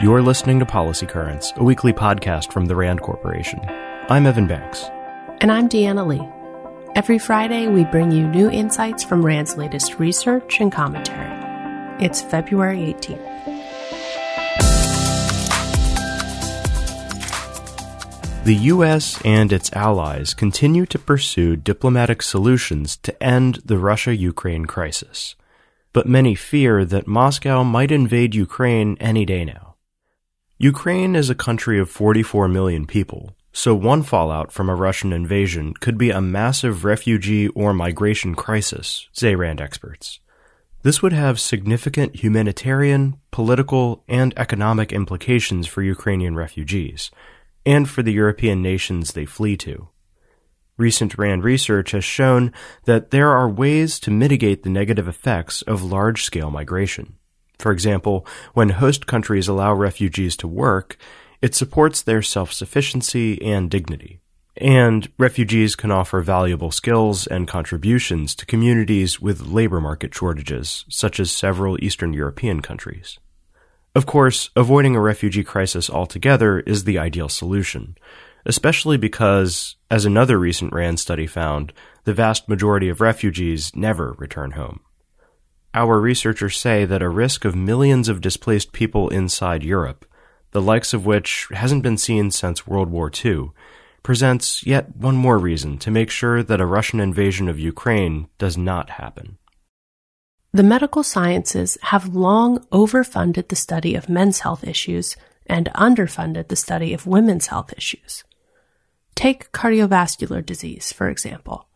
You're listening to Policy Currents, a weekly podcast from the RAND Corporation. I'm Evan Banks. And I'm Deanna Lee. Every Friday, we bring you new insights from RAND's latest research and commentary. It's February 18th. The U.S. and its allies continue to pursue diplomatic solutions to end the Russia Ukraine crisis. But many fear that Moscow might invade Ukraine any day now. Ukraine is a country of 44 million people, so one fallout from a Russian invasion could be a massive refugee or migration crisis, say RAND experts. This would have significant humanitarian, political, and economic implications for Ukrainian refugees, and for the European nations they flee to. Recent RAND research has shown that there are ways to mitigate the negative effects of large scale migration. For example, when host countries allow refugees to work, it supports their self-sufficiency and dignity. And refugees can offer valuable skills and contributions to communities with labor market shortages, such as several Eastern European countries. Of course, avoiding a refugee crisis altogether is the ideal solution, especially because, as another recent RAND study found, the vast majority of refugees never return home. Our researchers say that a risk of millions of displaced people inside Europe, the likes of which hasn't been seen since World War II, presents yet one more reason to make sure that a Russian invasion of Ukraine does not happen. The medical sciences have long overfunded the study of men's health issues and underfunded the study of women's health issues. Take cardiovascular disease, for example.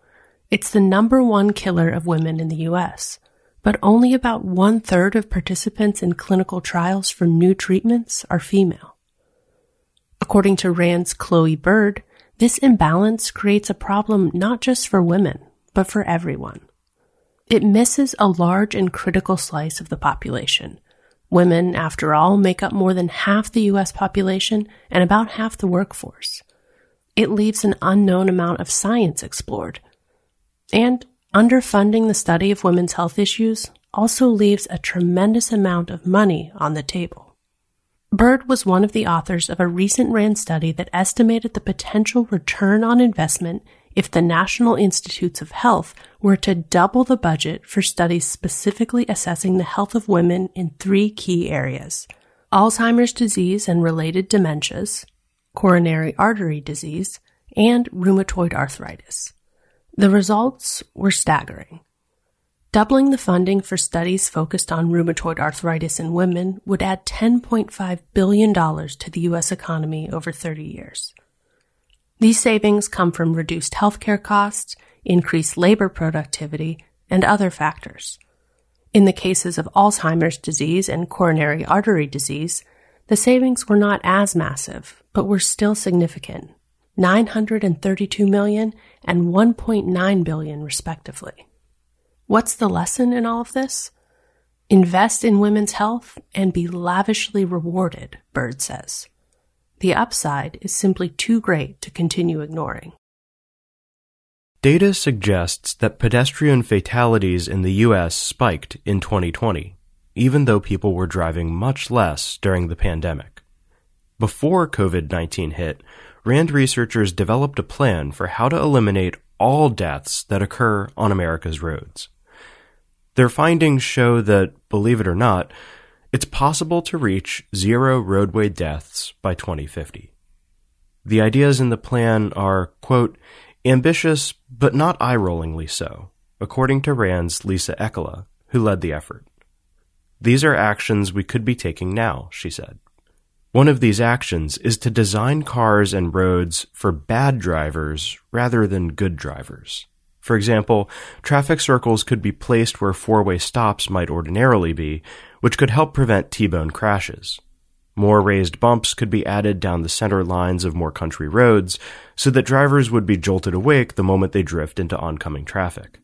It's the number one killer of women in the US but only about one third of participants in clinical trials for new treatments are female. According to RAND's Chloe Bird, this imbalance creates a problem not just for women, but for everyone. It misses a large and critical slice of the population. Women, after all, make up more than half the US population and about half the workforce. It leaves an unknown amount of science explored. And Underfunding the study of women's health issues also leaves a tremendous amount of money on the table. Bird was one of the authors of a recent RAND study that estimated the potential return on investment if the National Institutes of Health were to double the budget for studies specifically assessing the health of women in three key areas Alzheimer's disease and related dementias, coronary artery disease, and rheumatoid arthritis. The results were staggering. Doubling the funding for studies focused on rheumatoid arthritis in women would add $10.5 billion to the U.S. economy over 30 years. These savings come from reduced healthcare costs, increased labor productivity, and other factors. In the cases of Alzheimer's disease and coronary artery disease, the savings were not as massive, but were still significant. 932 million and 1.9 billion respectively. What's the lesson in all of this? Invest in women's health and be lavishly rewarded, Bird says. The upside is simply too great to continue ignoring. Data suggests that pedestrian fatalities in the US spiked in 2020, even though people were driving much less during the pandemic. Before COVID 19 hit, RAND researchers developed a plan for how to eliminate all deaths that occur on America's roads. Their findings show that, believe it or not, it's possible to reach zero roadway deaths by 2050. The ideas in the plan are, quote, ambitious but not eye-rollingly so, according to RAND's Liisa Ecola, who led the effort. These are actions we could be taking now, she said. One of these actions is to design cars and roads for bad drivers rather than good drivers. For example, traffic circles could be placed where four-way stops might ordinarily be, which could help prevent T-bone crashes. More raised bumps could be added down the center lines of more country roads so that drivers would be jolted awake the moment they drift into oncoming traffic.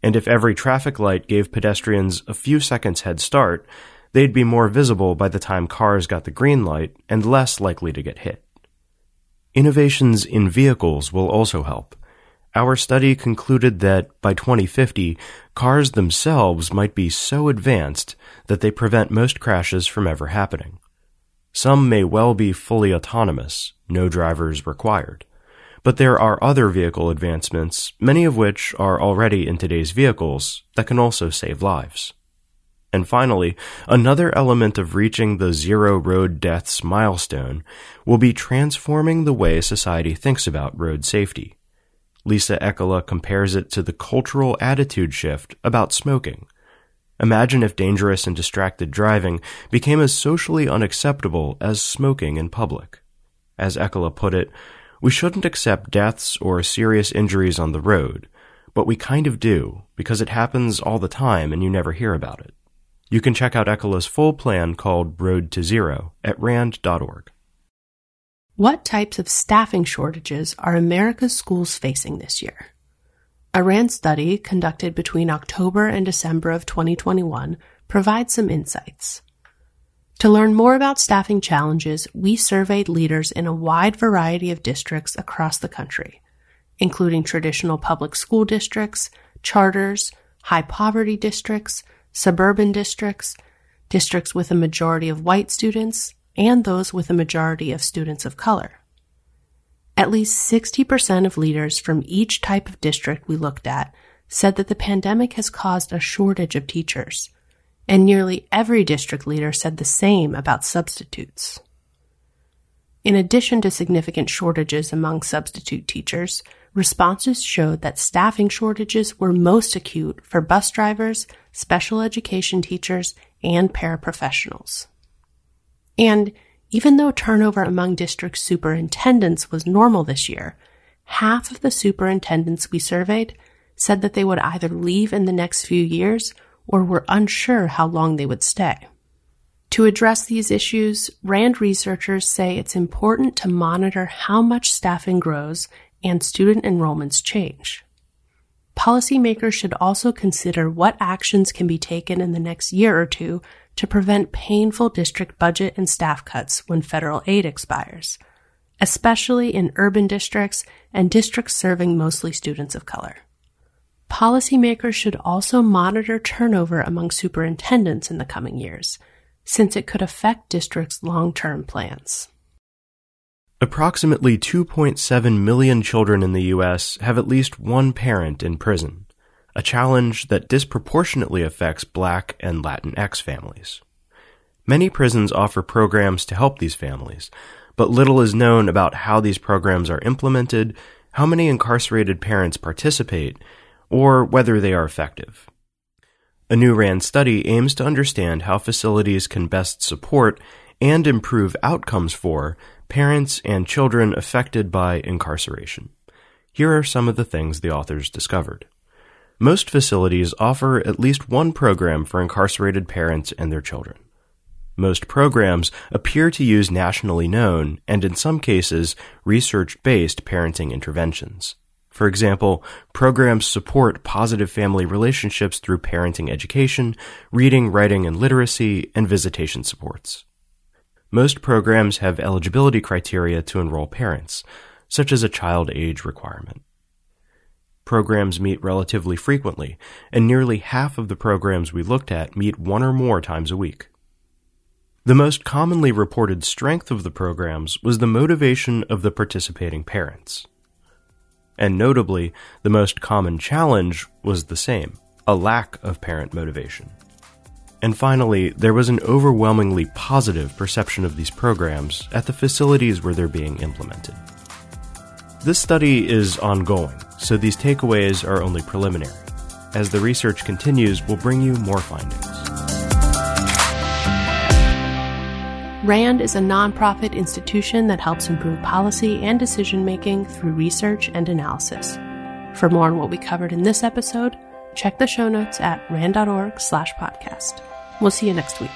And if every traffic light gave pedestrians a few seconds head start, they'd be more visible by the time cars got the green light and less likely to get hit. Innovations in vehicles will also help. Our study concluded that by 2050, cars themselves might be so advanced that they prevent most crashes from ever happening. Some may well be fully autonomous, no drivers required. But there are other vehicle advancements, many of which are already in today's vehicles, that can also save lives. And finally, another element of reaching the zero road deaths milestone will be transforming the way society thinks about road safety. Liisa Ecola compares it to the cultural attitude shift about smoking. Imagine if dangerous and distracted driving became as socially unacceptable as smoking in public. As Ecola put it, we shouldn't accept deaths or serious injuries on the road, but we kind of do, because it happens all the time and you never hear about it. You can check out Ecola's full plan called Road to Zero at rand.org. What types of staffing shortages are America's schools facing this year? A RAND study conducted between October and December of 2021 provides some insights. To learn more about staffing challenges, we surveyed leaders in a wide variety of districts across the country, including traditional public school districts, charters, high poverty districts, suburban districts, districts with a majority of white students, and those with a majority of students of color. At least 60% of leaders from each type of district we looked at said that the pandemic has caused a shortage of teachers, and nearly every district leader said the same about substitutes. In addition to significant shortages among substitute teachers, responses showed that staffing shortages were most acute for bus drivers, special education teachers, and paraprofessionals. And even though turnover among district superintendents was normal this year, half of the superintendents we surveyed said that they would either leave in the next few years or were unsure how long they would stay. To address these issues, RAND researchers say it's important to monitor how much staffing grows and student enrollments change. Policymakers should also consider what actions can be taken in the next year or two to prevent painful district budget and staff cuts when federal aid expires, especially in urban districts and districts serving mostly students of color. Policymakers should also monitor turnover among superintendents in the coming years, since it could affect districts' long term plans. Approximately 2.7 million children in the U.S. have at least one parent in prison, a challenge that disproportionately affects Black and Latinx families. Many prisons offer programs to help these families, but little is known about how these programs are implemented, how many incarcerated parents participate, or whether they are effective. A new RAND study aims to understand how facilities can best support and improve outcomes for parents and children affected by incarceration. Here are some of the things the authors discovered. Most facilities offer at least one program for incarcerated parents and their children. Most programs appear to use nationally known and in some cases research-based parenting interventions. For example, programs support positive family relationships through parenting education, reading, writing, and literacy, and visitation supports. Most programs have eligibility criteria to enroll parents, such as a child age requirement. Programs meet relatively frequently, and nearly half of the programs we looked at meet one or more times a week. The most commonly reported strength of the programs was the motivation of the participating parents. And notably, the most common challenge was the same a lack of parent motivation. And finally, there was an overwhelmingly positive perception of these programs at the facilities where they're being implemented. This study is ongoing, so these takeaways are only preliminary. As the research continues, we'll bring you more findings. RAND is a nonprofit institution that helps improve policy and decision making through research and analysis. For more on what we covered in this episode, check the show notes at rand.org slash podcast. We'll see you next week.